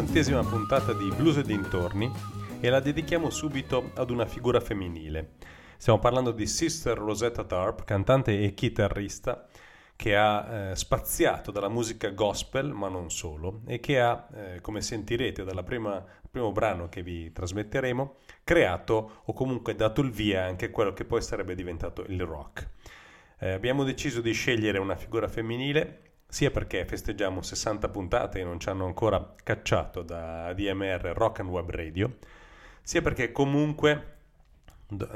Sessantesima puntata di Blues e dintorni e la dedichiamo subito ad una figura femminile. Stiamo parlando di Sister Rosetta Tarp, cantante e chitarrista che ha eh, spaziato dalla musica gospel, ma non solo, e che ha, eh, come sentirete dal primo brano che vi trasmetteremo, creato o comunque dato il via anche a quello che poi sarebbe diventato il rock. Eh, abbiamo deciso di scegliere una figura femminile sia perché festeggiamo 60 puntate e non ci hanno ancora cacciato da DMR Rock and Web Radio, sia perché comunque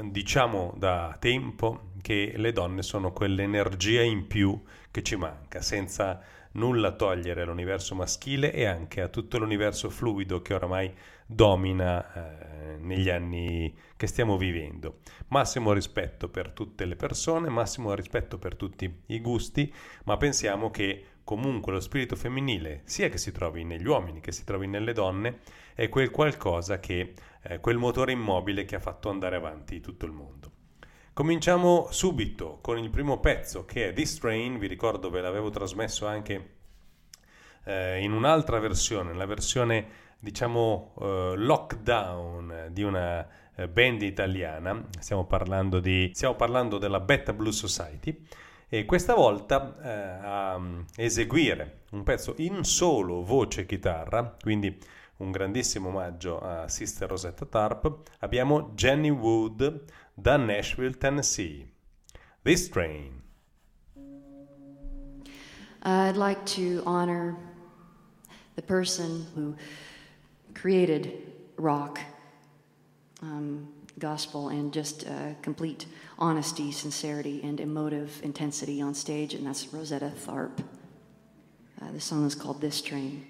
diciamo da tempo che le donne sono quell'energia in più che ci manca, senza nulla togliere all'universo maschile e anche a tutto l'universo fluido che oramai domina negli anni che stiamo vivendo. Massimo rispetto per tutte le persone, massimo rispetto per tutti i gusti, ma pensiamo che comunque lo spirito femminile, sia che si trovi negli uomini che si trovi nelle donne, è quel qualcosa che, eh, quel motore immobile che ha fatto andare avanti tutto il mondo. Cominciamo subito con il primo pezzo che è This Train, vi ricordo ve l'avevo trasmesso anche eh, in un'altra versione, la versione diciamo eh, lockdown di una eh, band italiana, stiamo parlando, di, stiamo parlando della Beta Blue Society e questa volta eh, a mm, eseguire un pezzo in solo voce e chitarra, quindi un grandissimo omaggio a Sister Rosetta Tarp, abbiamo Jenny Wood da Nashville, Tennessee. This Train. I'd like to honor the person who created rock, um, gospel, and just uh, complete honesty, sincerity, and emotive intensity on stage, and that's Rosetta Tharp. Uh, the song is called This Train.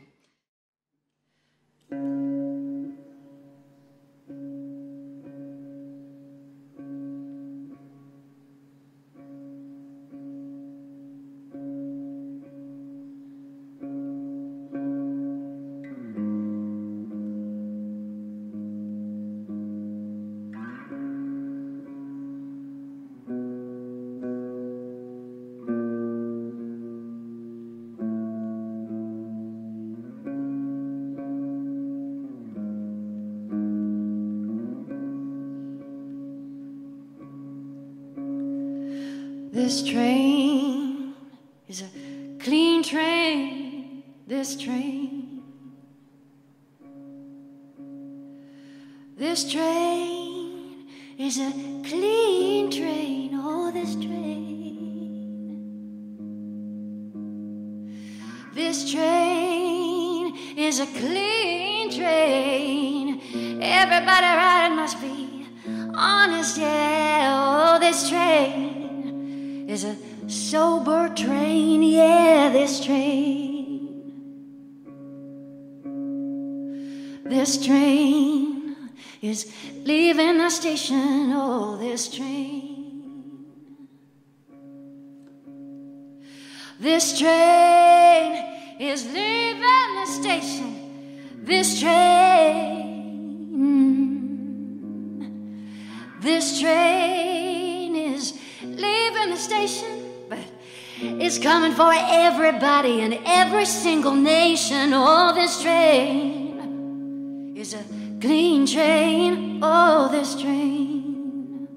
It's coming for everybody in every single nation. Oh, this train is a clean train. Oh, this train.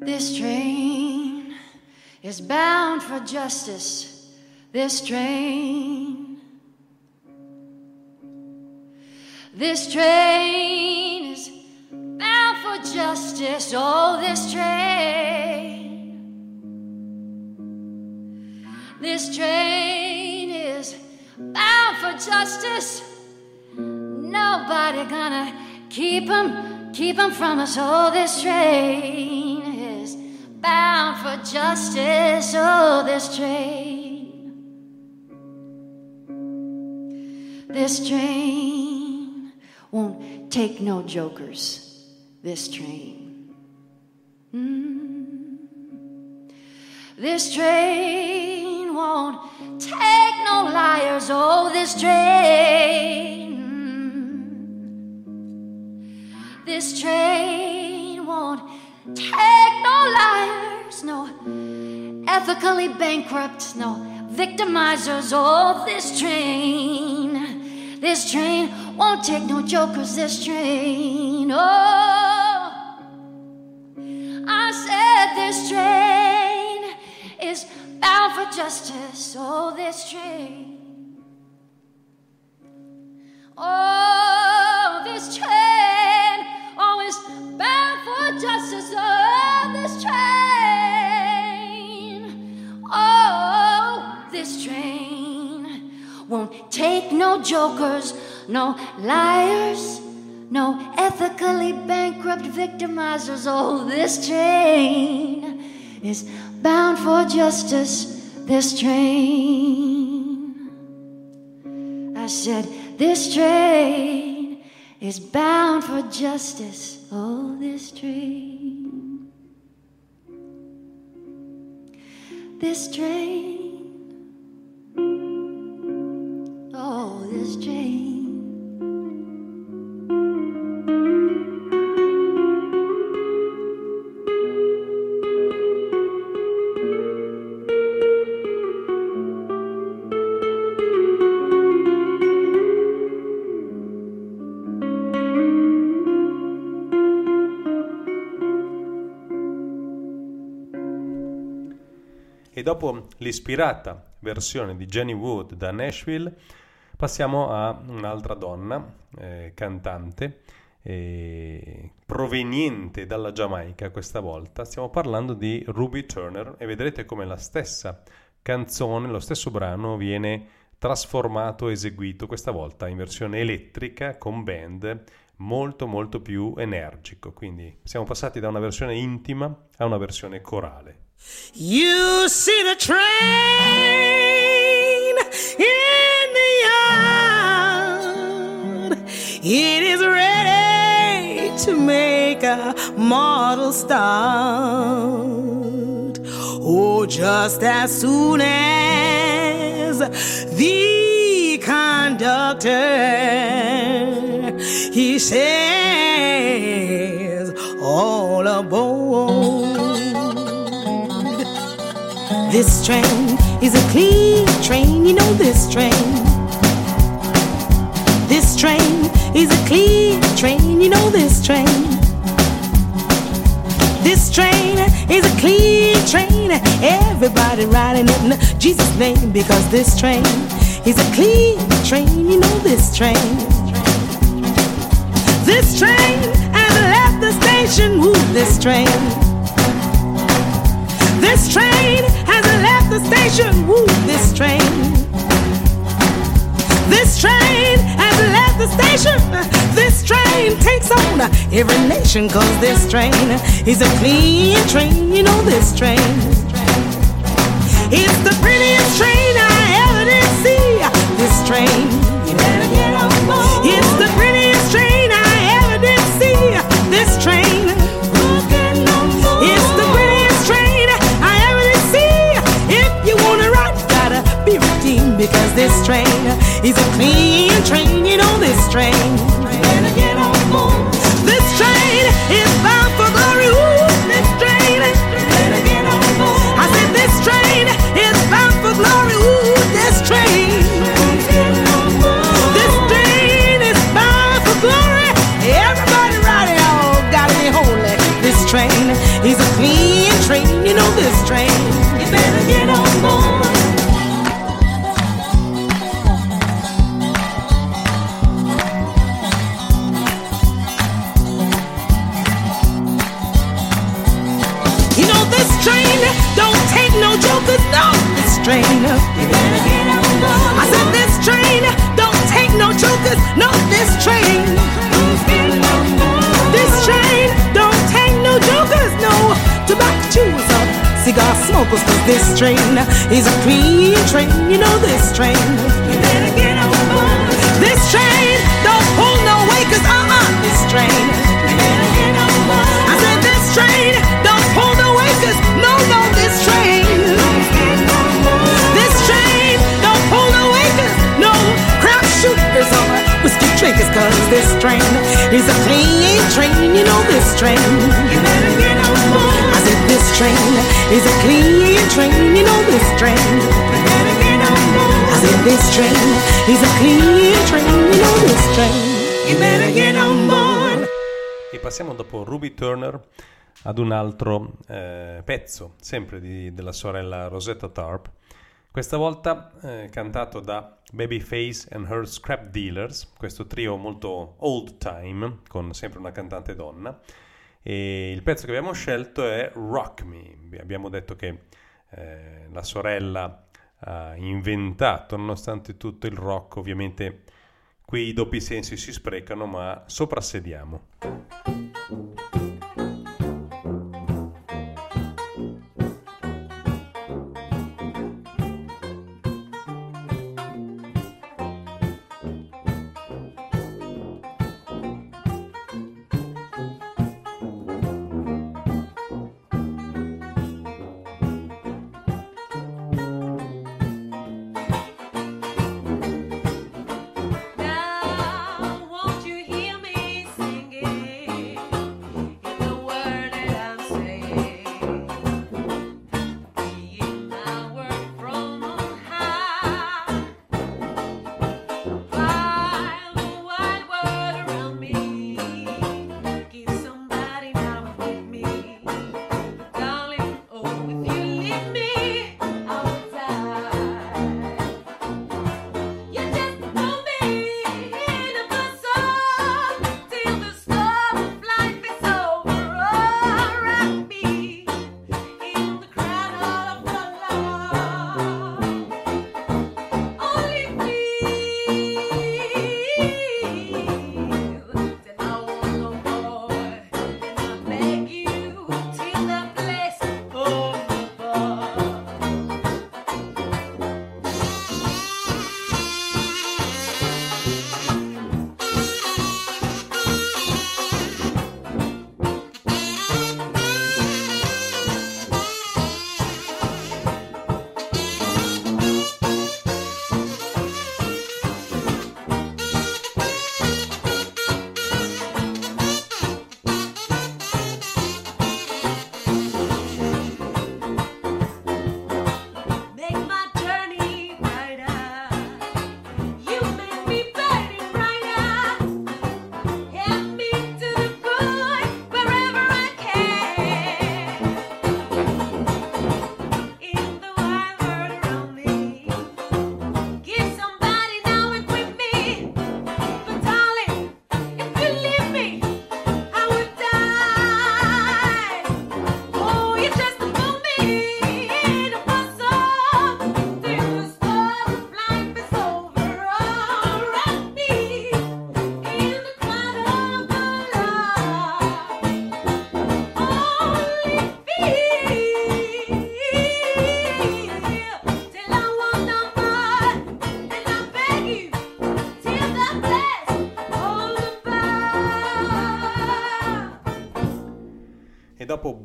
This train is bound for justice. This train. This train is bound for justice. Oh, this train, this train is bound for justice. Nobody gonna keep them, keep them from us. Oh, this train is bound for justice. Oh, this train, this train won't take no jokers this train. Mm. This train won't take no liars. Oh, this train. This train won't take no liars. No ethically bankrupt. No victimizers. Oh, this train, this train won't take no jokers. This train, oh, I said this train is bound for justice. Oh, this train. Oh, this train oh, always bound for justice. Oh, this train. Oh, this train won't take no jokers, no liars, no ethically bankrupt victimizers. Oh, this train is bound for justice. This train. I said, this train is bound for justice. Oh, this train. This train. Oh, this train. Dopo l'ispirata versione di Jenny Wood da Nashville, passiamo a un'altra donna, eh, cantante, eh, proveniente dalla Giamaica questa volta. Stiamo parlando di Ruby Turner e vedrete come la stessa canzone, lo stesso brano viene trasformato, eseguito questa volta in versione elettrica con band molto molto più energico. Quindi siamo passati da una versione intima a una versione corale. You see the train in the yard. It is ready to make a model start. Oh, just as soon as the conductor he says all aboard. This train is a clean train, you know this train. This train is a clean train, you know this train. This train is a clean train, everybody riding it in Jesus' name because this train is a clean train, you know this train. This train has left the station, ooh, this train. This train has left the station. Woo, this train. This train has left the station. This train takes on every nation. Cause this train is a clean train. You know this train. It's the prettiest train I ever did see. This train. This train is a clean train. You know this train. Train. I said this train don't take no jokers, no. This train, this train don't take no jokers, no. Tobacco chewers or cigar smokers, 'cause this train is a clean train. You know this train. This train don't pull no wakers, uh-uh. This train, 'cause this train is a clean train. You know this train, you better get on board. I said this train is a clean train. You know this train, you better get this train is a clean train. You know this train. You better get on board. E passiamo dopo Ruby Turner ad un altro eh, pezzo, sempre di, della sorella Rosetta Tarp. Questa volta eh, cantato da Babyface and Her Scrap Dealers, questo trio molto old time, con sempre una cantante donna. E il pezzo che abbiamo scelto è Rock Me. Abbiamo detto che eh, la sorella ha inventato, nonostante tutto il rock, ovviamente qui i doppi sensi si sprecano, ma soprassediamo.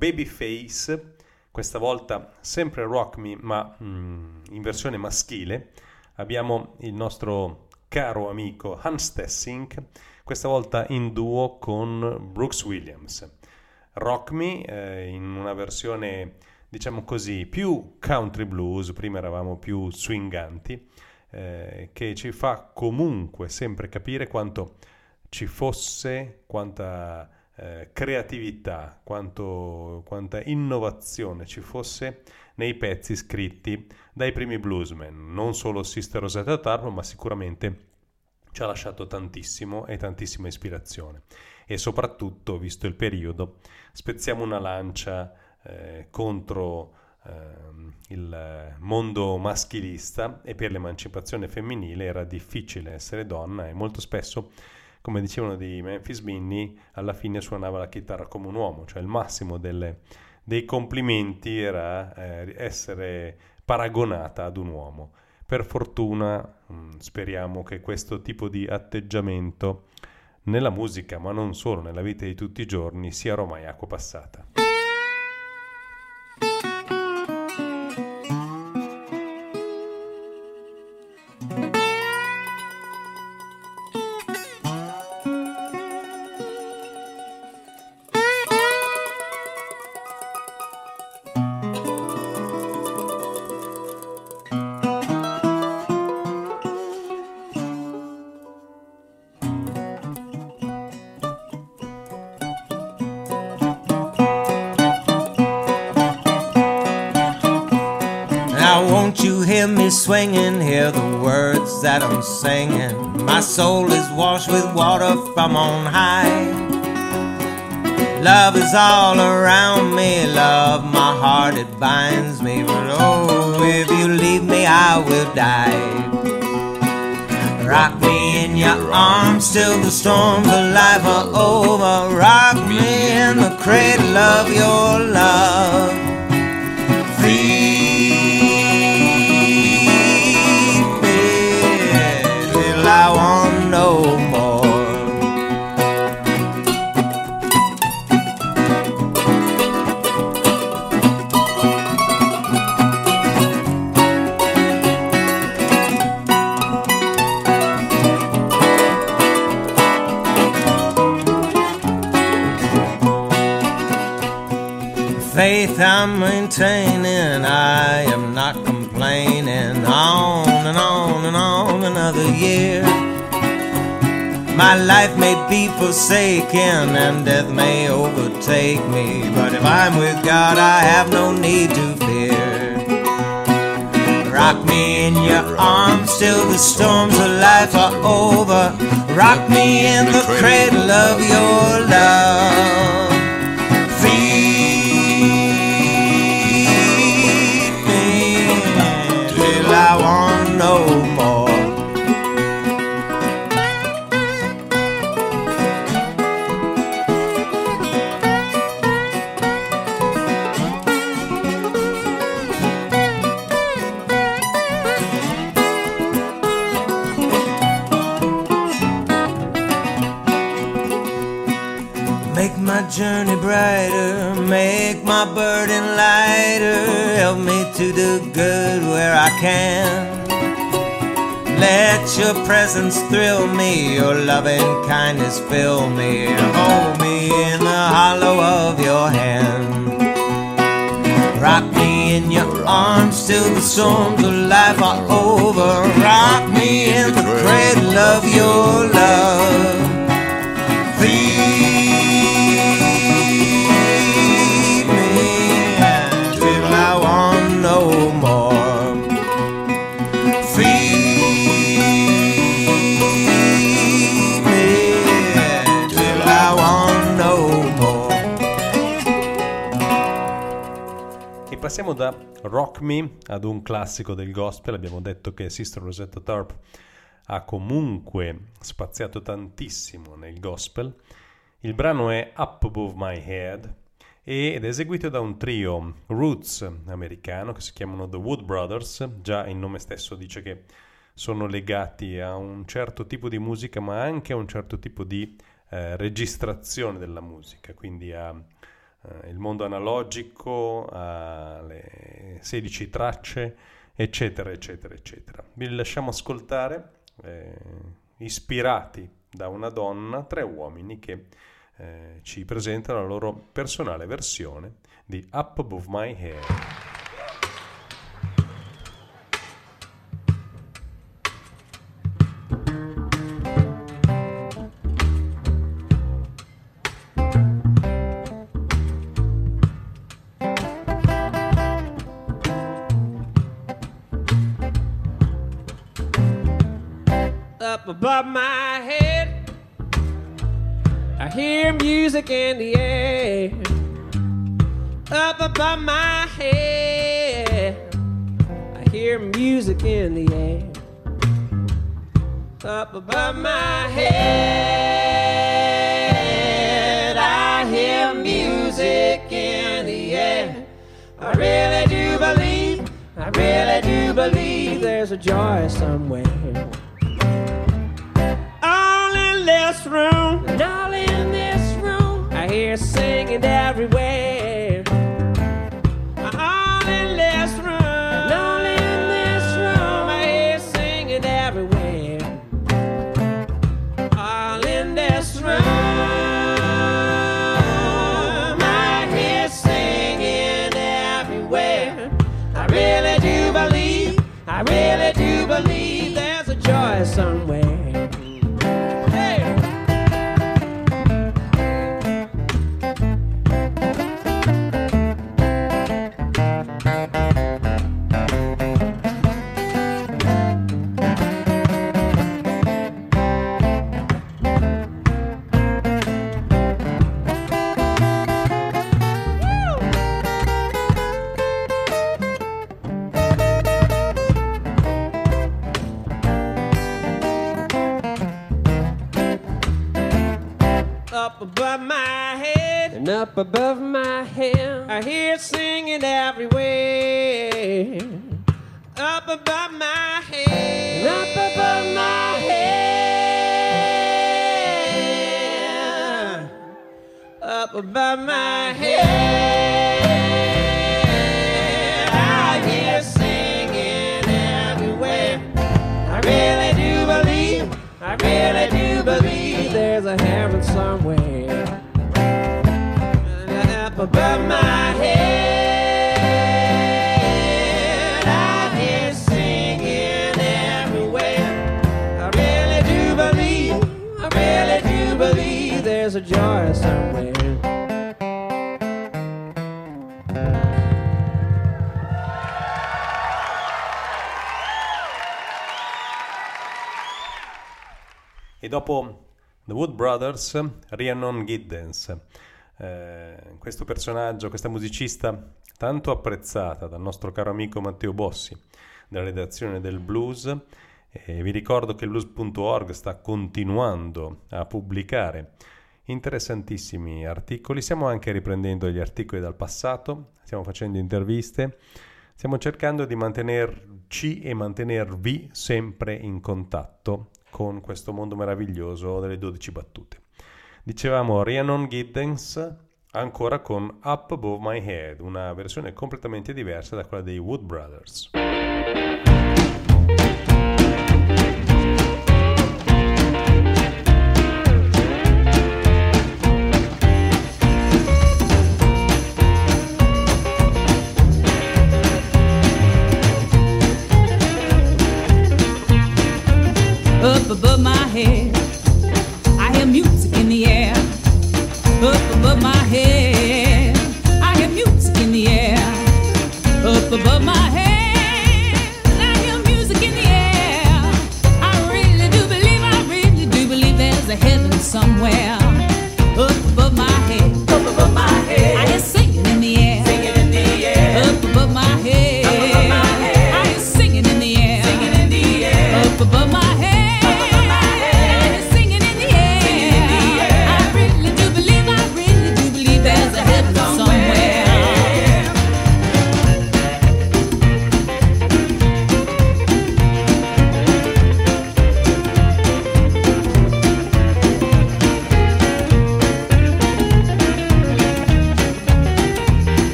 Babyface, questa volta sempre Rock Me ma mm, in versione maschile, abbiamo il nostro caro amico Hans Tessink, questa volta in duo con Brooks Williams. Rock Me eh, in una versione diciamo così più country blues, prima eravamo più swinganti, eh, che ci fa comunque sempre capire quanto ci fosse, quanta eh, creatività, quanto, quanta innovazione ci fosse nei pezzi scritti dai primi bluesmen, non solo Sister Rosetta Tarp, ma sicuramente ci ha lasciato tantissimo e tantissima ispirazione. E soprattutto, visto il periodo, spezziamo una lancia eh, contro eh, il mondo maschilista e per l'emancipazione femminile era difficile essere donna e molto spesso come dicevano di Memphis Minnie, alla fine suonava la chitarra come un uomo, cioè il massimo delle, dei complimenti era eh, essere paragonata ad un uomo. Per fortuna mm, speriamo che questo tipo di atteggiamento nella musica, ma non solo nella vita di tutti i giorni, sia ormai acqua passata. Singing. My soul is washed with water from on high. Love is all around me, love my heart it binds me. But oh, if you leave me, I will die. Rock me in your arms till the storms of life are over. Rock me in the cradle of your love. I'm maintaining, I am not complaining. On and on and on another year. My life may be forsaken and death may overtake me. But if I'm with God, I have no need to fear. Rock me in your arms till the storms of life are over. Rock me in the cradle of your love. Can. Let your presence thrill me, your loving kindness fill me, hold me in the hollow of your hand. Rock me in your arms till the storms of life are over. Rock me in the cradle of your love. Passiamo da Rock Me ad un classico del gospel. Abbiamo detto che Sister Rosetta Tharpe ha comunque spaziato tantissimo nel gospel. Il brano è Up Above My Head ed è eseguito da un trio roots americano che si chiamano The Wood Brothers. Già il nome stesso dice che sono legati a un certo tipo di musica, ma anche a un certo tipo di eh, registrazione della musica, quindi a il mondo analogico, alle 16 tracce, eccetera, eccetera, eccetera. Vi lasciamo ascoltare, eh, ispirati da una donna, tre uomini che eh, ci presentano la loro personale versione di Up Above My Head. Up above my head. I hear music in the air. Up above my head. I hear music in the air. I really do believe, I really do believe there's a joy somewhere all in this room, and all in this room, I hear singing everywhere. Up above my head, up above my head, up above my head. I hear singing everywhere. I really do believe, I really do believe there's a heaven somewhere. Up above my head, a joy somewhere. E dopo The Wood Brothers, Rhiannon Giddens. Eh, questo personaggio, questa musicista tanto apprezzata dal nostro caro amico Matteo Bossi della redazione del blues. E vi ricordo che blues.org sta continuando a pubblicare interessantissimi articoli. Stiamo anche riprendendo gli articoli dal passato, stiamo facendo interviste, stiamo cercando di mantenerci e mantenervi sempre in contatto con questo mondo meraviglioso delle 12 battute. Dicevamo Rhiannon Giddens ancora con Up Above My Head, una versione completamente diversa da quella dei Wood Brothers. Up above my head,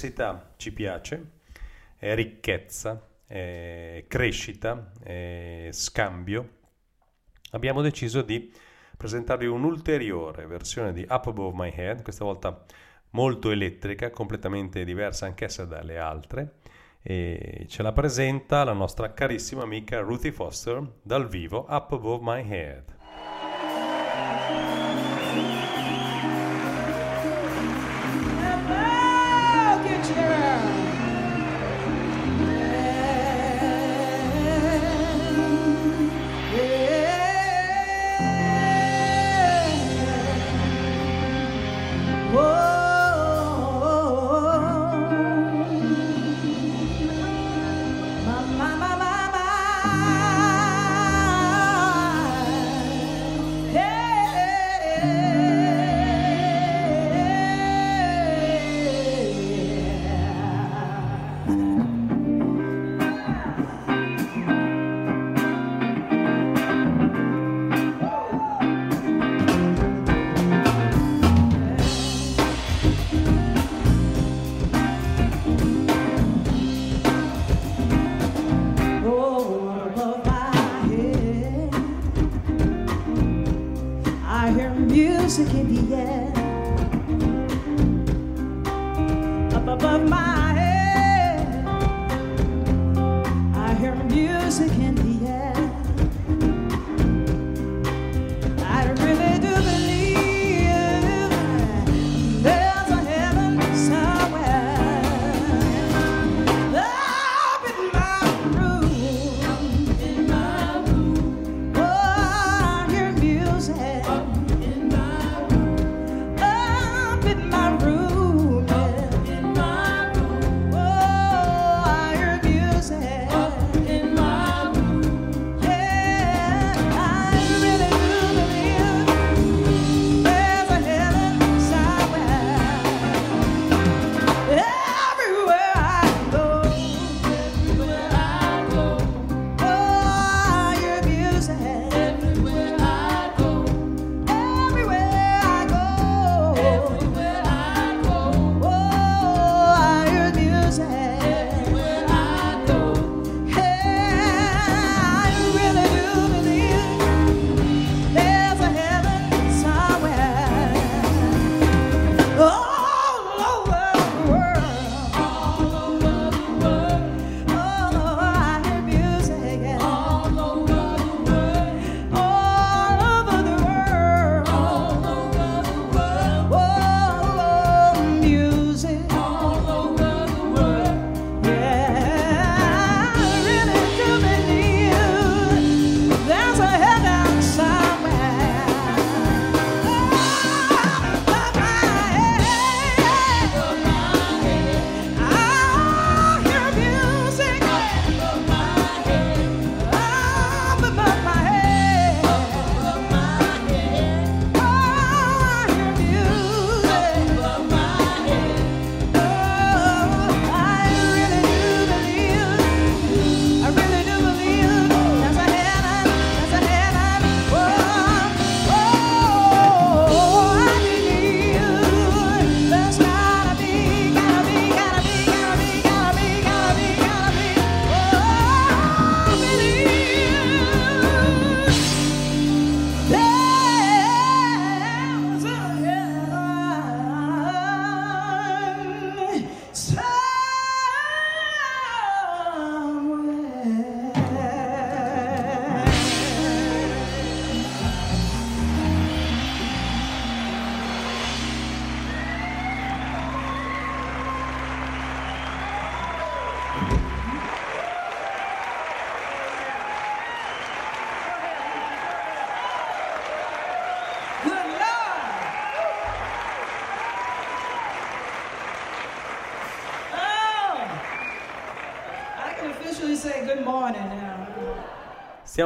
diversità ci piace, è ricchezza, è crescita, è scambio, abbiamo deciso di presentarvi un'ulteriore versione di Up Above My Head, questa volta molto elettrica, completamente diversa anch'essa dalle altre. E ce la presenta la nostra carissima amica Ruthie Foster dal vivo Up Above My Head. I.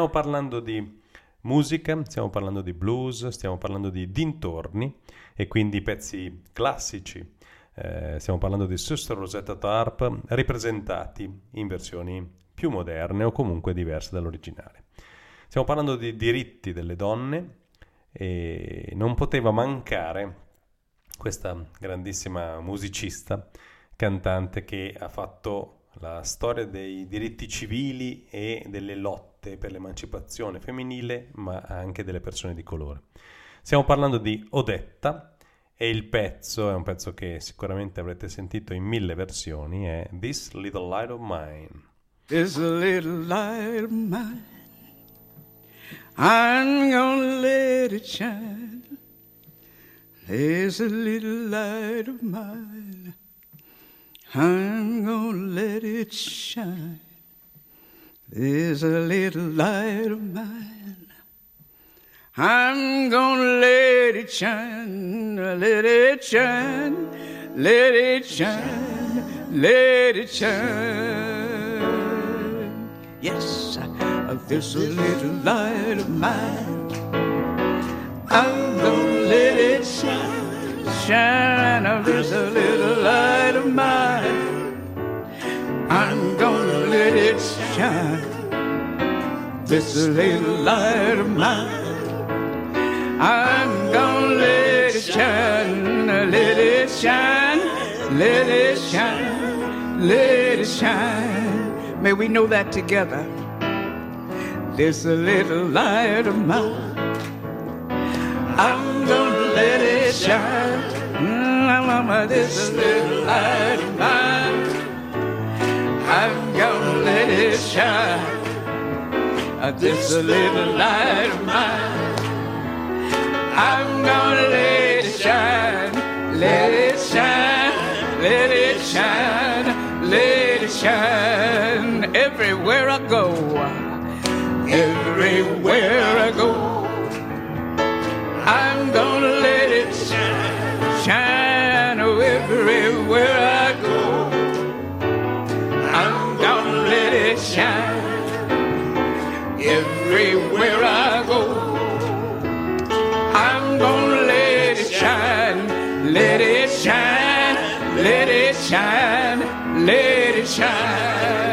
Stiamo parlando di musica, stiamo parlando di blues, stiamo parlando di dintorni e quindi pezzi classici. Eh, stiamo parlando di Sister Rosetta Tarp ripresentati in versioni più moderne o comunque diverse dall'originale. Stiamo parlando di diritti delle donne e non poteva mancare questa grandissima musicista, cantante che ha fatto la storia dei diritti civili e delle lotte lotte per l'emancipazione femminile, ma anche delle persone di colore. Stiamo parlando di Odetta E il pezzo è un pezzo che sicuramente avrete sentito in mille versioni, è This Little Light of Mine. This little light of mine, I'm gonna let it shine. There's a little light of mine, I'm gonna let it shine. There's a little light of mine. I'm gonna let it shine, let it shine, let it shine, let it shine. Yes, this a little light of mine. I'm gonna let it shine, shine. This a little light of mine. I'm gonna let it shine. This little light of mine. I'm gonna let it shine, let it shine, let it shine, let it shine. May we know that together. This little light of mine, I'm gonna let it shine. Mm, this little light of mine, let it shine. This little light of mine. I'm gonna let it shine, let it shine, let it shine, let it shine everywhere I go, everywhere I go. I'm gonna shine.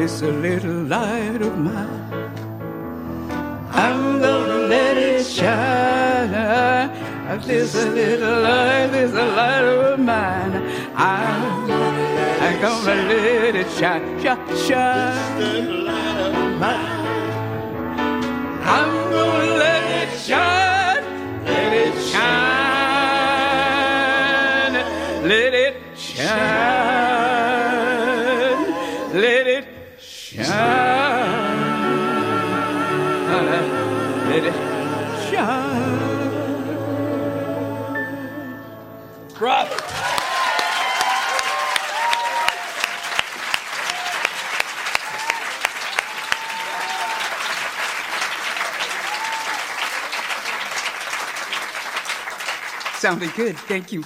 This little light of mine. I'm gonna let it shine. This little light, this light of mine. I'm, I'm gonna let it shine, shine, shine. This little light of mine. I'm gonna let it shine, Brother. Sounded good, thank you.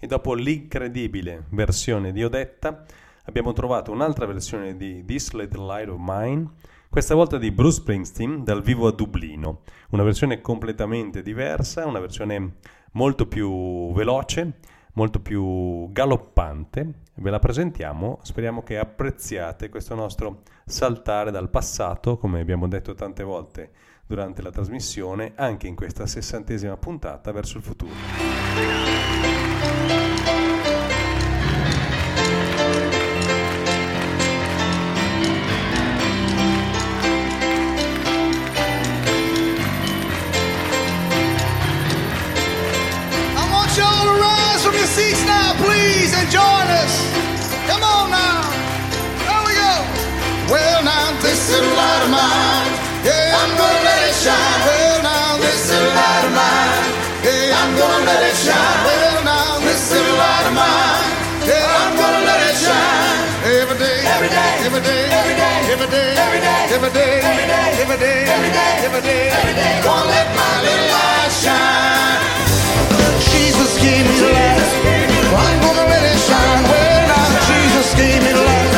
E dopo l'incredibile versione di Odetta, abbiamo trovato un'altra versione di This Little Light of Mine, questa volta di Bruce Springsteen dal vivo a Dublino. Una versione completamente diversa, una versione molto più veloce, molto più galoppante. Ve la presentiamo, speriamo che apprezziate questo nostro saltare dal passato, come abbiamo detto tante volte durante la trasmissione, anche in questa sessantesima puntata verso il futuro. Light of mine. Yeah, I'm gonna let it shine. Well, now, this little light of mine, yeah, I'm gonna let it shine. Well, now this little light of mine, yeah, I'm gonna let it shine. Every day, every day, every day, every day, every day, every day, every day, every day, every day, every day, every day, every day. Gonna let my little light shine. Jesus gave me light. I'm gonna let it shine. Well, now Jesus gave me light.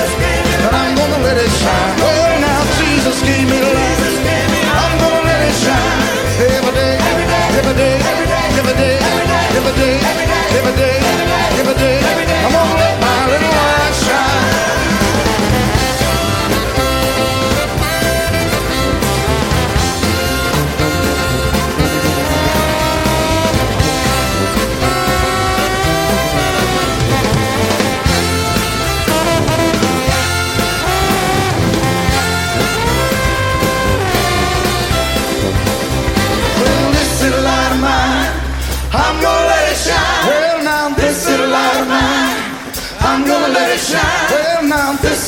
But I'm gonna let it shine. Jesus gave me light. I'm gonna let it shine. Every day, every day, every day, every day, every day, every day, every day. I'm gonna let my little light shine.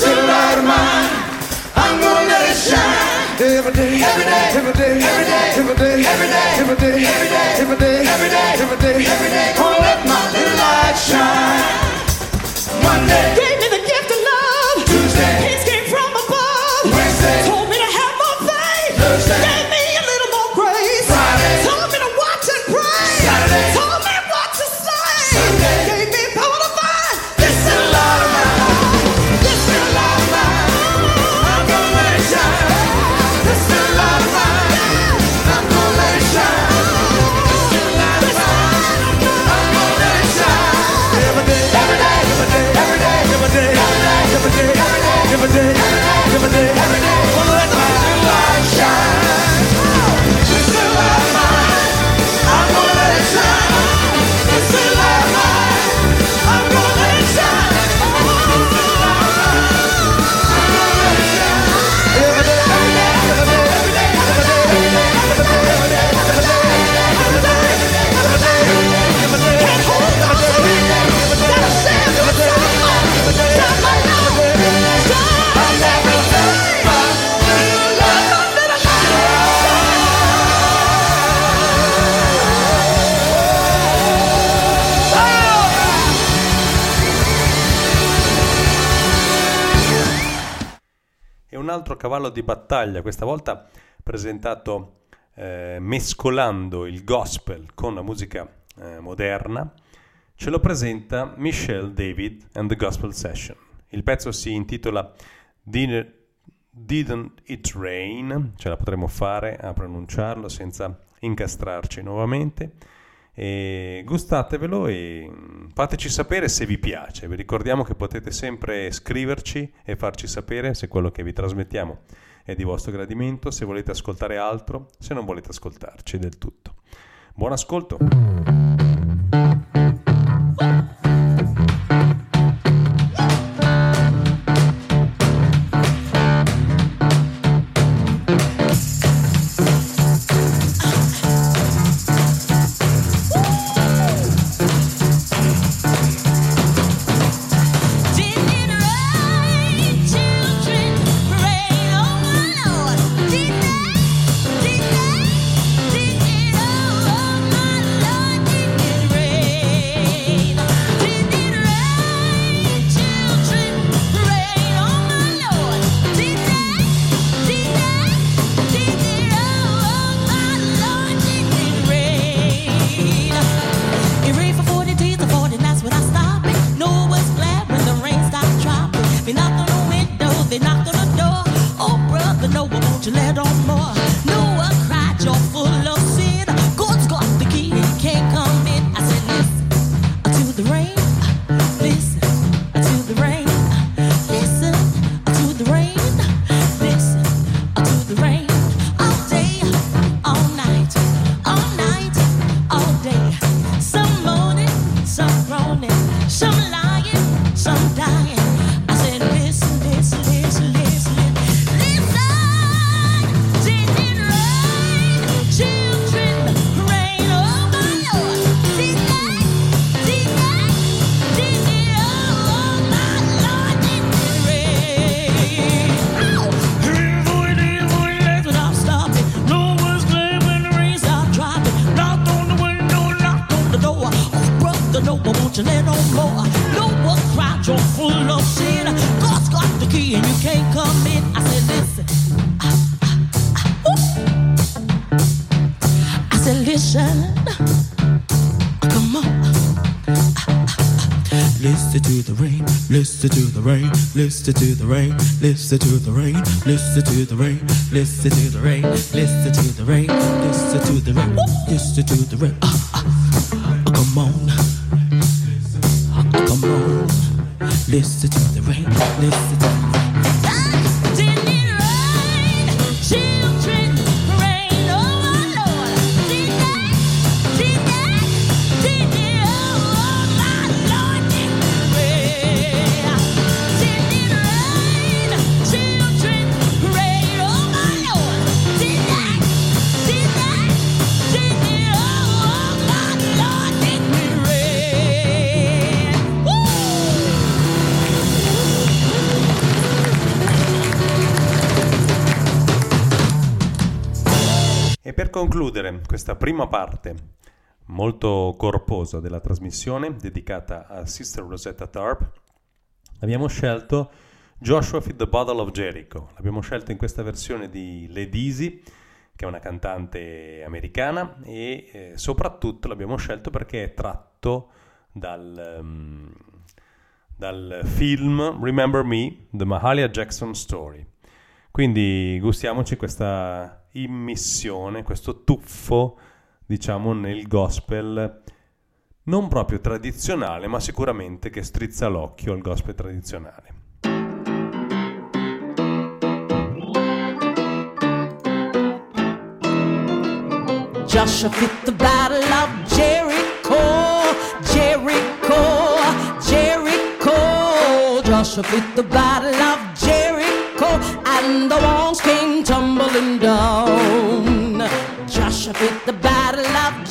Little light of mine, I'm gonna let it shine. Every day, every day, every day, every day, every day, every day, every day, every day, every day, every day, every day, every day. Gonna let my little light shine. Monday, Gave cavallo di battaglia, questa volta presentato eh, mescolando il gospel con la musica eh, moderna, ce lo presenta Michelle David and the Gospel Session. Il pezzo si intitola Didn't Didn't It Rain, ce la potremo fare a pronunciarlo senza incastrarci nuovamente. E gustatevelo e mm, fateci sapere se vi piace. Vi ricordiamo che potete sempre scriverci e farci sapere se quello che vi trasmettiamo è di vostro gradimento, se volete ascoltare altro, se non volete ascoltarci del tutto. Buon ascolto! Listen to the rain, listen to the rain, listen to the rain, listen to the rain, listen to the rain, listen to the rain, listen to the rain. Ah, ah. Oh, come on, come on, listen to the rain, listen questa prima parte molto corposa della trasmissione dedicata a Sister Rosetta Tarp, abbiamo scelto Joshua Fit the Bottle of Jericho. L'abbiamo scelto in questa versione di Lady Easy, che è una cantante americana, e eh, soprattutto l'abbiamo scelto perché è tratto dal, ehm, dal film Remember Me, The Mahalia Jackson Story. Quindi gustiamoci questa immissione, questo tuffo, diciamo, nel gospel non proprio tradizionale, ma sicuramente che strizza l'occhio al gospel tradizionale. Joshua fit the battle of Jericho, Jericho, Jericho. Joshua fit the battle of Jericho, and the walls came Fit the battle of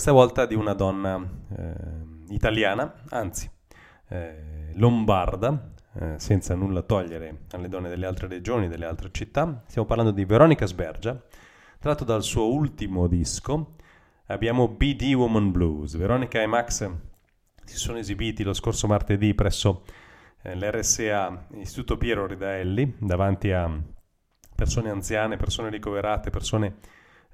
questa volta di una donna eh, italiana, anzi eh, lombarda, eh, senza nulla togliere alle donne delle altre regioni, delle altre città. Stiamo parlando di Veronica Sbergia, tratto dal suo ultimo disco. Abbiamo BD Woman Blues. Veronica e Max si sono esibiti lo scorso martedì presso eh, l'RSA Istituto Piero Ridaelli davanti a persone anziane, persone ricoverate, persone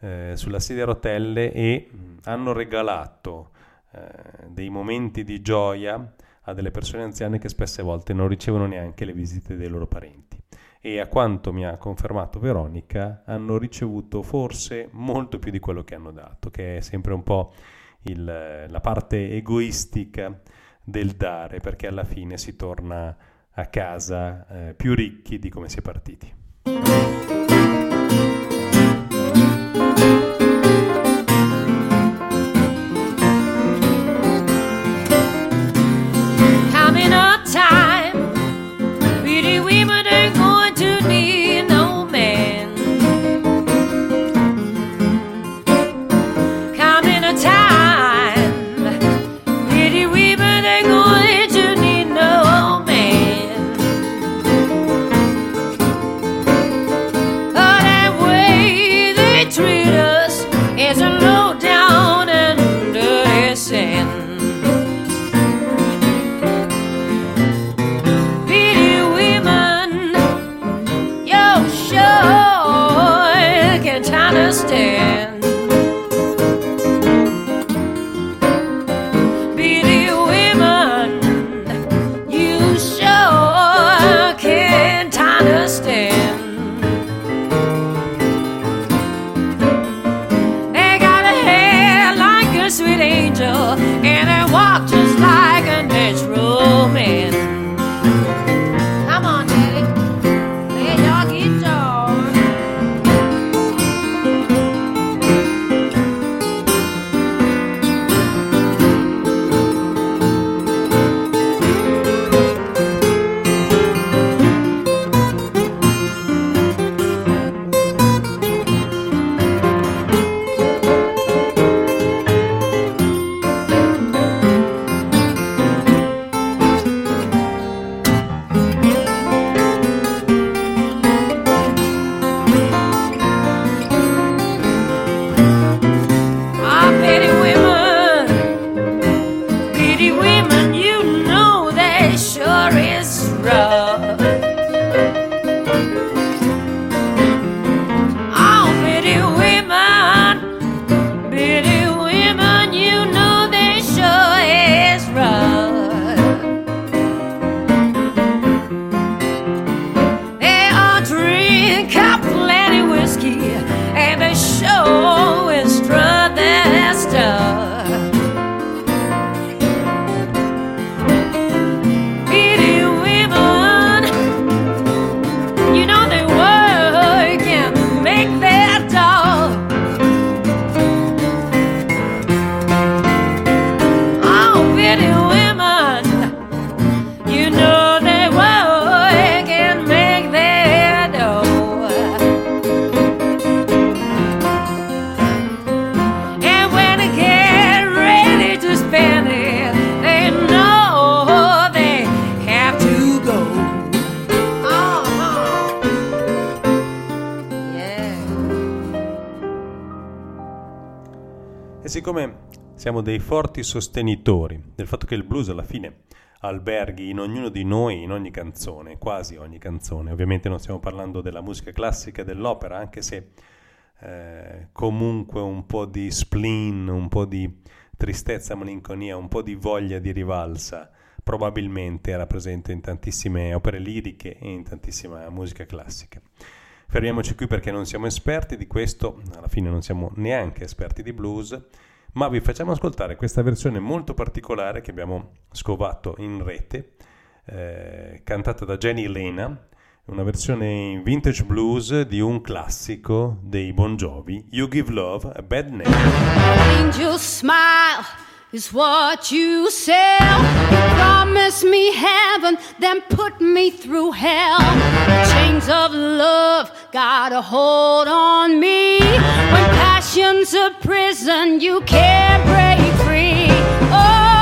eh, sulla sedia a rotelle e mh, hanno regalato eh, dei momenti di gioia a delle persone anziane che spesse volte non ricevono neanche le visite dei loro parenti. E a quanto mi ha confermato Veronica, hanno ricevuto forse molto più di quello che hanno dato, che è sempre un po' il- la parte egoistica del dare, perché alla fine si torna a casa eh, più ricchi di come si è partiti. Thank you. Siamo dei forti sostenitori del fatto che il blues alla fine alberghi in ognuno di noi, in ogni canzone, quasi ogni canzone, ovviamente non stiamo parlando della musica classica e dell'opera, anche se eh, comunque un po' di spleen, un po' di tristezza, malinconia, un po' di voglia di rivalsa probabilmente era presente in tantissime opere liriche e in tantissima musica classica. Fermiamoci qui perché non siamo esperti di questo, alla fine non siamo neanche esperti di blues, ma vi facciamo ascoltare questa versione molto particolare che abbiamo scovato in rete, eh, cantata da Jenny Lena, una versione in vintage blues di un classico dei Bon Jovi, You Give Love a Bad Name. Angel smile is what you sell. Promise me heaven, then put me through hell. Chains of love got a hold on me. When passion's a prison, you can't break free. Oh,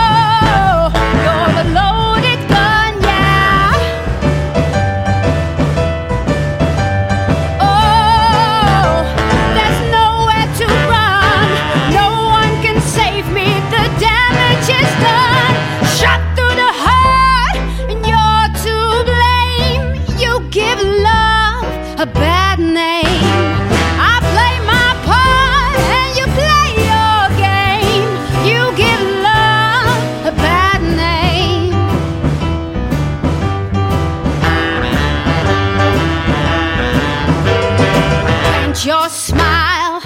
your smile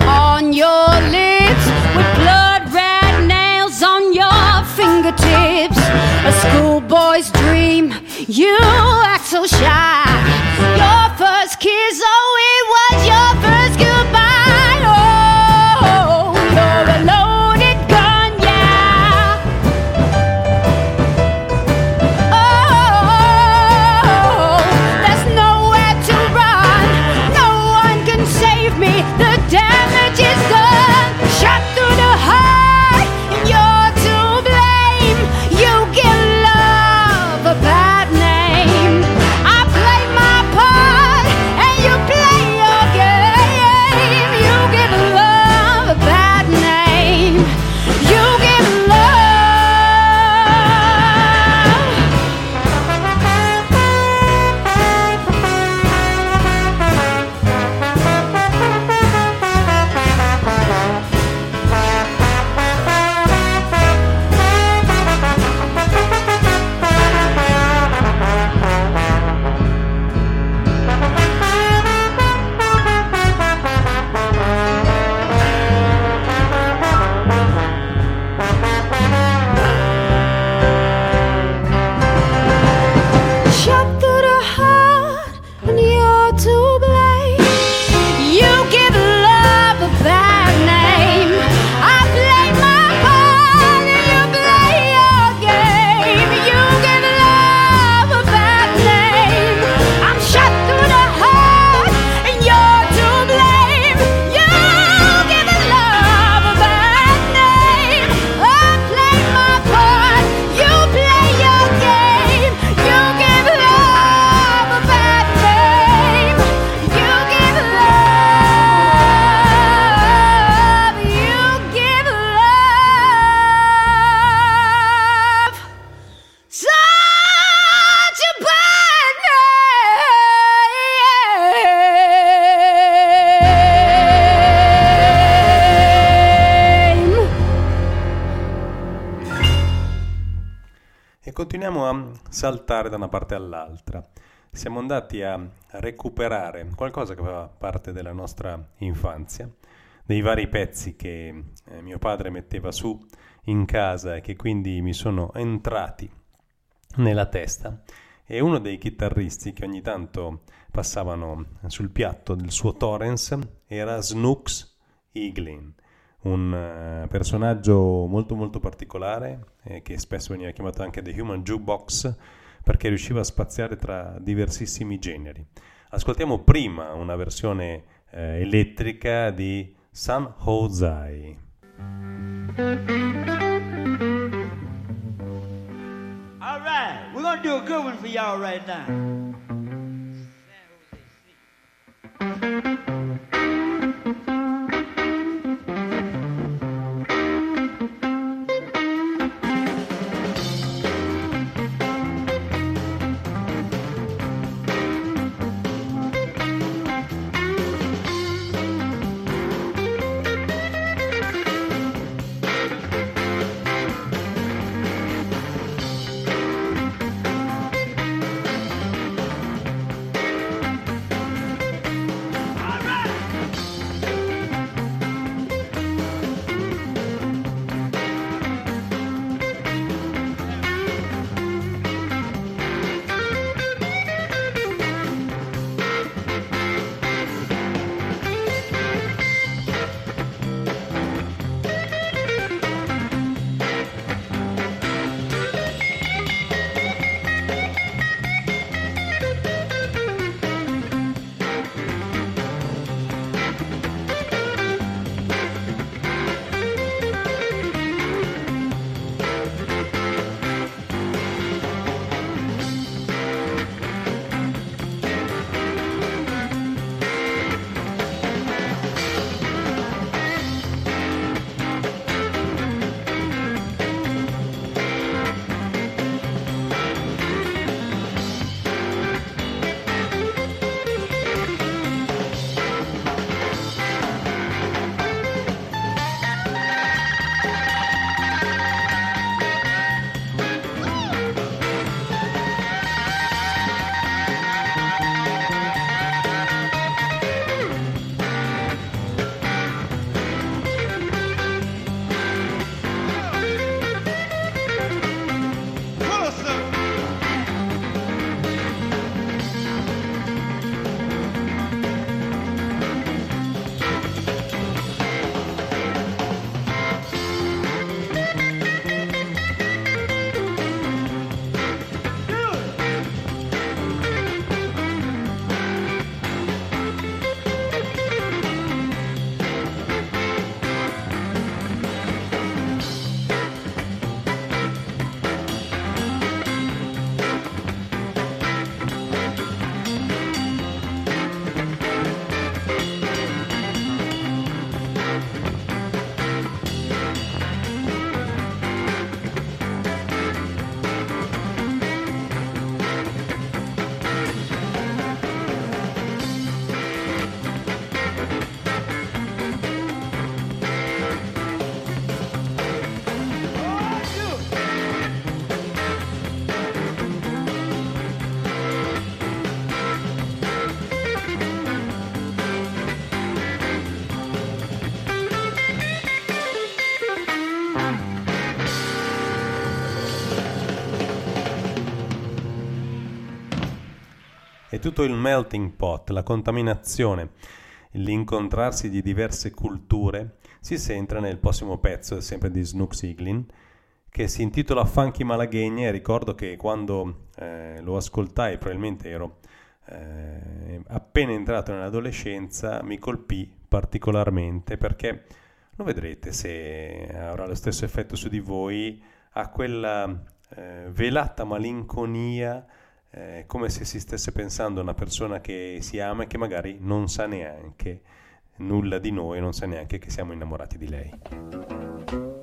on your lips with blood red nails on your fingertips. A schoolboy's dream, you act so shy. Me. The damage saltare da una parte all'altra. Siamo andati a recuperare qualcosa che faceva parte della nostra infanzia, dei vari pezzi che eh, mio padre metteva su in casa e che quindi mi sono entrati nella testa. E uno dei chitarristi che ogni tanto passavano sul piatto del suo Torrens era Snooks Eaglin, un eh, personaggio molto molto particolare eh, che spesso veniva chiamato anche The Human Jukebox perché riusciva a spaziare tra diversissimi generi. Ascoltiamo prima una versione eh, elettrica di San Hosai. All right, we're gonna do a good one for y'all right now. È tutto il melting pot, la contaminazione, l'incontrarsi di diverse culture si sente nel prossimo pezzo, sempre di Snook Siglin, che si intitola Funky Malaghegne e ricordo che quando eh, lo ascoltai, probabilmente ero eh, appena entrato nell'adolescenza, mi colpì particolarmente perché lo vedrete se avrà lo stesso effetto su di voi, ha quella eh, velata malinconia, eh, come se si stesse pensando a una persona che si ama e che magari non sa neanche nulla di noi, non sa neanche che siamo innamorati di lei.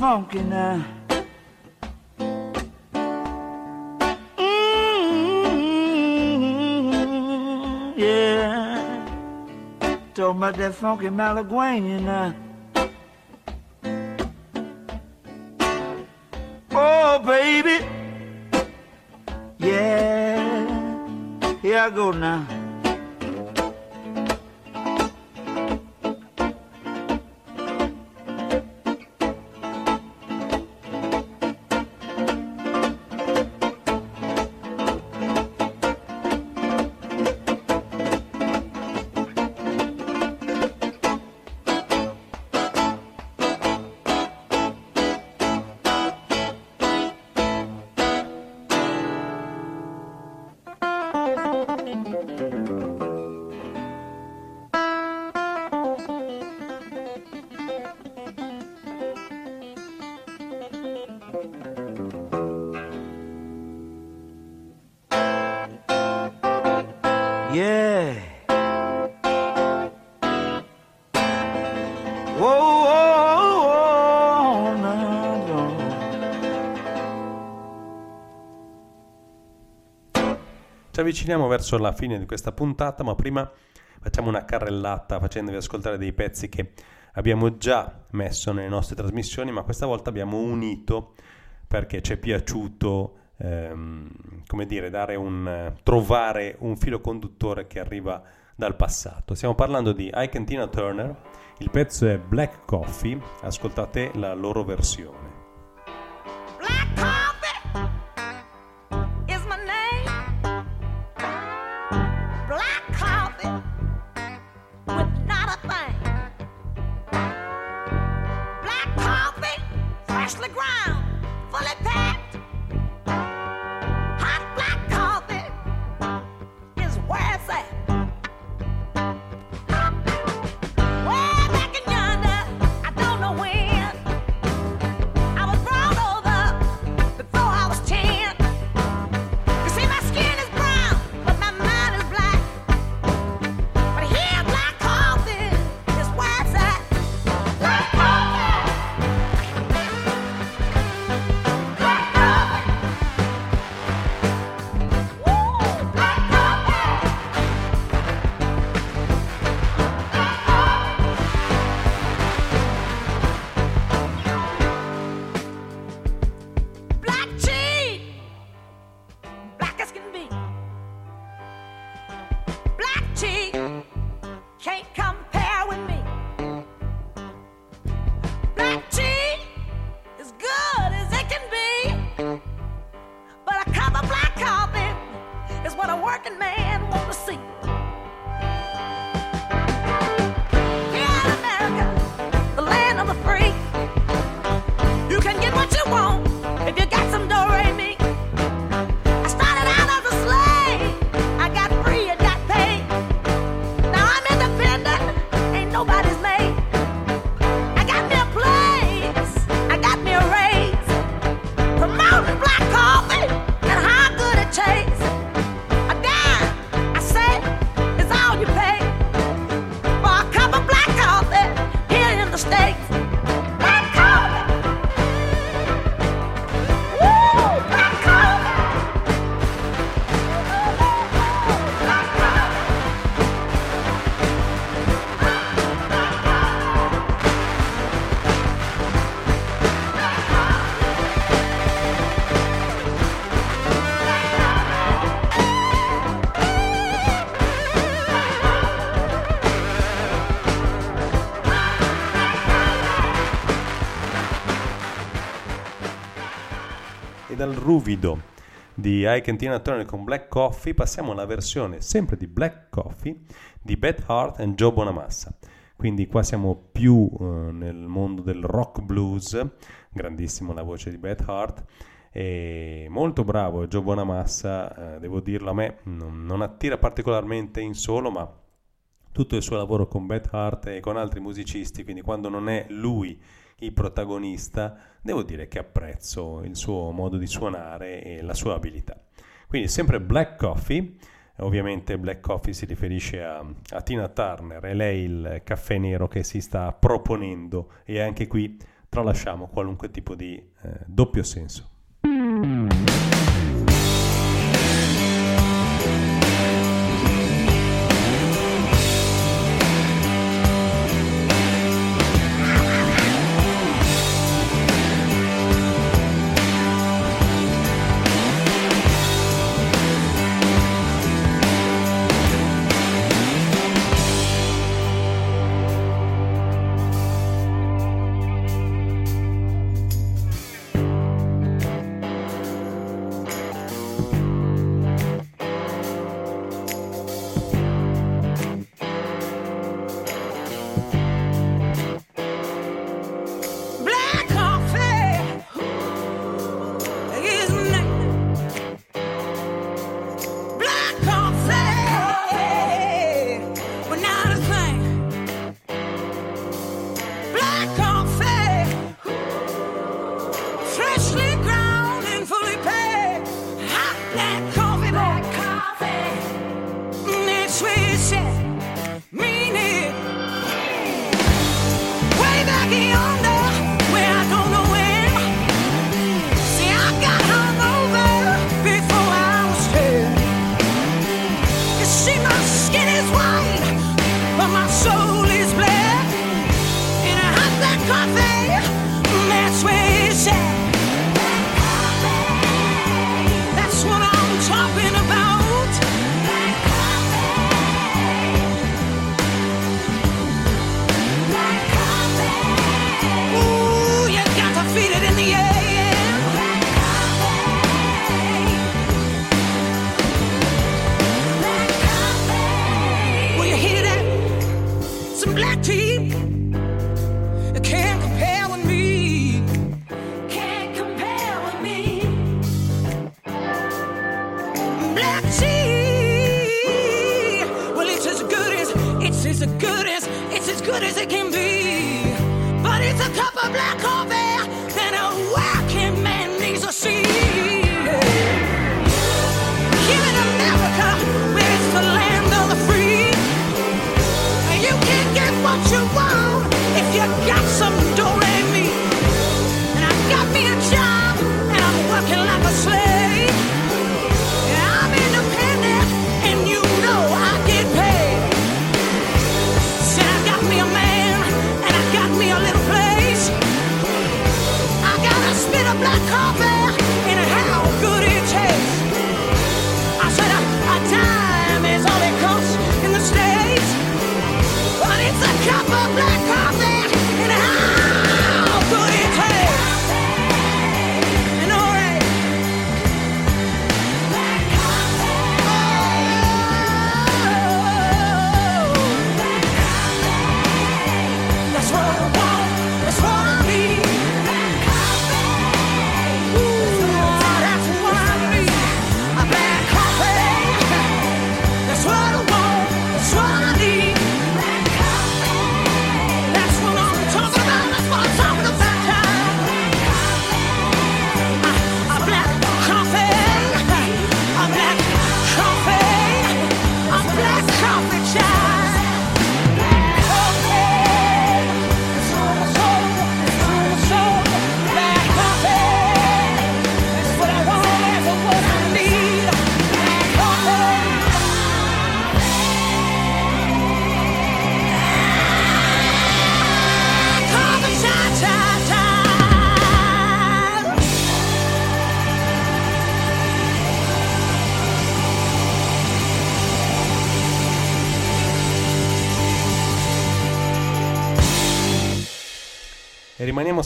Funky now. Mm, yeah. Talking about that funky Malaguena now. Oh, baby. Yeah. Here I go now. Ci avviciniamo verso la fine di questa puntata, ma prima facciamo una carrellata facendovi ascoltare dei pezzi che abbiamo già messo nelle nostre trasmissioni, ma questa volta abbiamo unito perché ci è piaciuto, ehm, come dire, dare un, trovare un filo conduttore che arriva dal passato. Stiamo parlando di Ike and Tina Turner, il pezzo è Black Coffee, ascoltate la loro versione. dal ruvido di I Cantina Turner con Black Coffee. Passiamo alla versione sempre di Black Coffee di Beth Hart e Joe Bonamassa. Quindi qua siamo più eh, nel mondo del rock blues. Grandissimo la voce di Beth Hart. E molto bravo Joe Bonamassa eh, devo dirlo a me non, non attira particolarmente in solo ma tutto il suo lavoro con Beth Hart e con altri musicisti quindi quando non è lui il protagonista, devo dire che apprezzo il suo modo di suonare e la sua abilità. Quindi sempre Black Coffee, ovviamente Black Coffee si riferisce a, a Tina Turner, è lei il caffè nero che si sta proponendo e anche qui tralasciamo qualunque tipo di eh, doppio senso.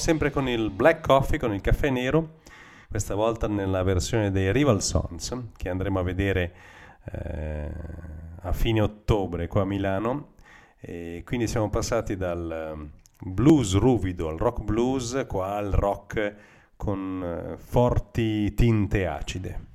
sempre con il black coffee, con il caffè nero, questa volta nella versione dei Rival Sons, che andremo a vedere eh, a fine ottobre qua a Milano. E quindi siamo passati dal ehm, blues ruvido al rock blues, qua al rock con eh, forti tinte acide.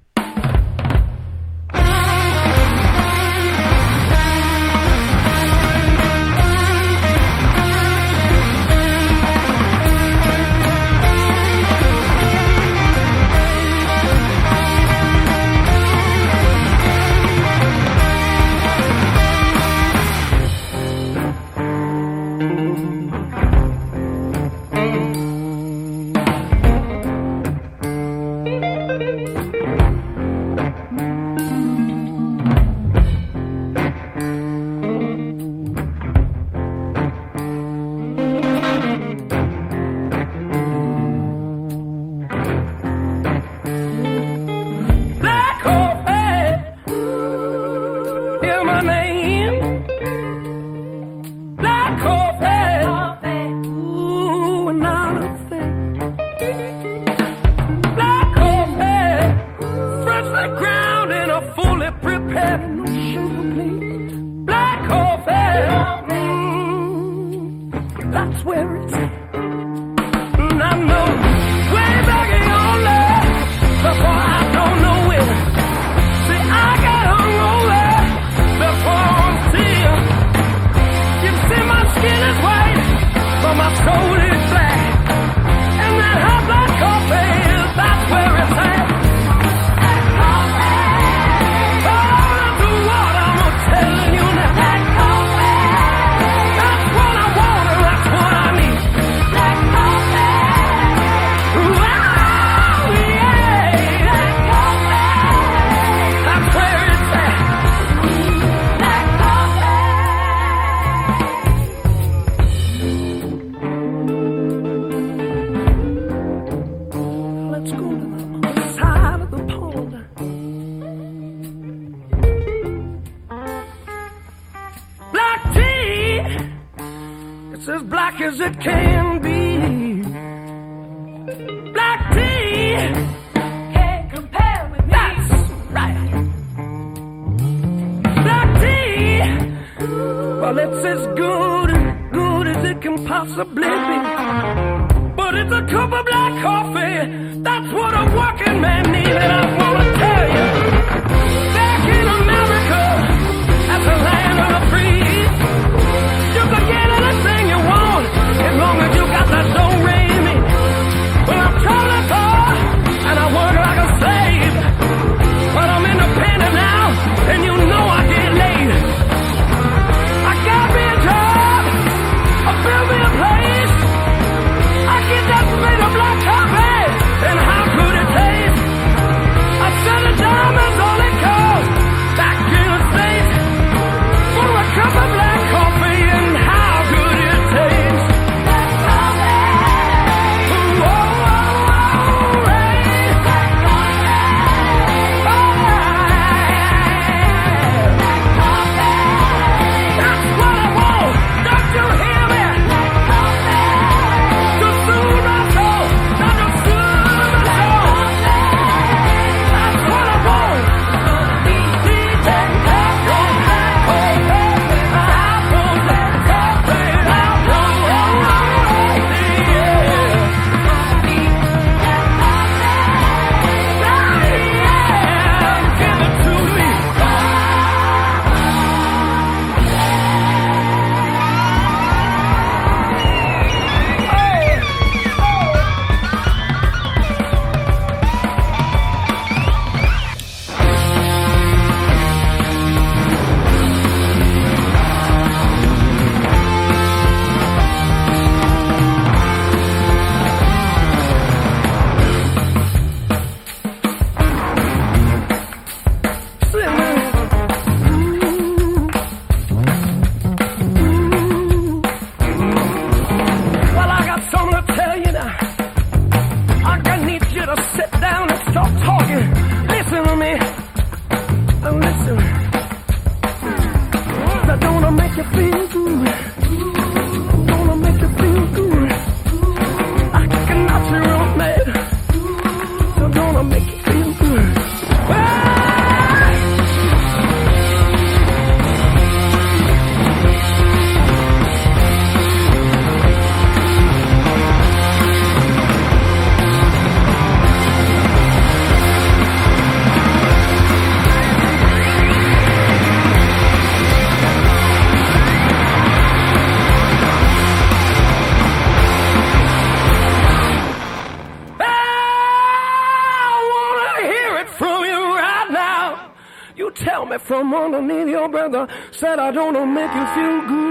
From underneath your brother. Said I don't know make you feel good.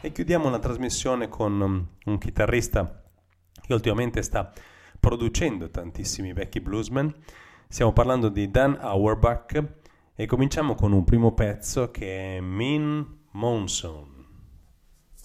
E chiudiamo la trasmissione con um, un chitarrista che ultimamente sta producendo tantissimi vecchi bluesmen. Stiamo parlando di Dan Auerbach e cominciamo con un primo pezzo che è Mean Monsoon.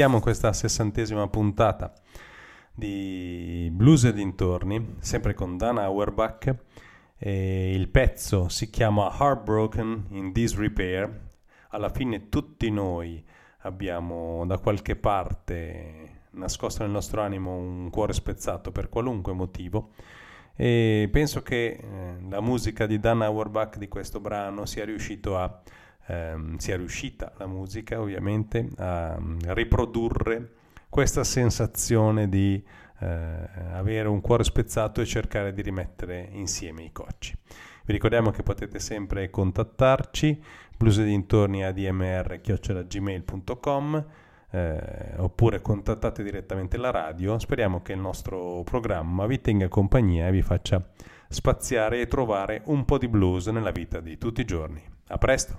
chiudiamo questa sessantesima puntata di Blues e dintorni, sempre con Dan Auerbach. E il pezzo si chiama Heartbroken in Disrepair. Alla fine tutti noi abbiamo da qualche parte nascosto nel nostro animo un cuore spezzato per qualunque motivo. E penso che eh, la musica di Dan Auerbach di questo brano sia riuscito a ehm, sia riuscita la musica ovviamente a mm, riprodurre questa sensazione di eh, avere un cuore spezzato e cercare di rimettere insieme i cocci. Vi ricordiamo che potete sempre contattarci blues e dintorni admr-gmail.com eh, oppure contattate direttamente la radio. Speriamo che il nostro programma vi tenga compagnia e vi faccia spaziare e trovare un po' di blues nella vita di tutti i giorni. A presto!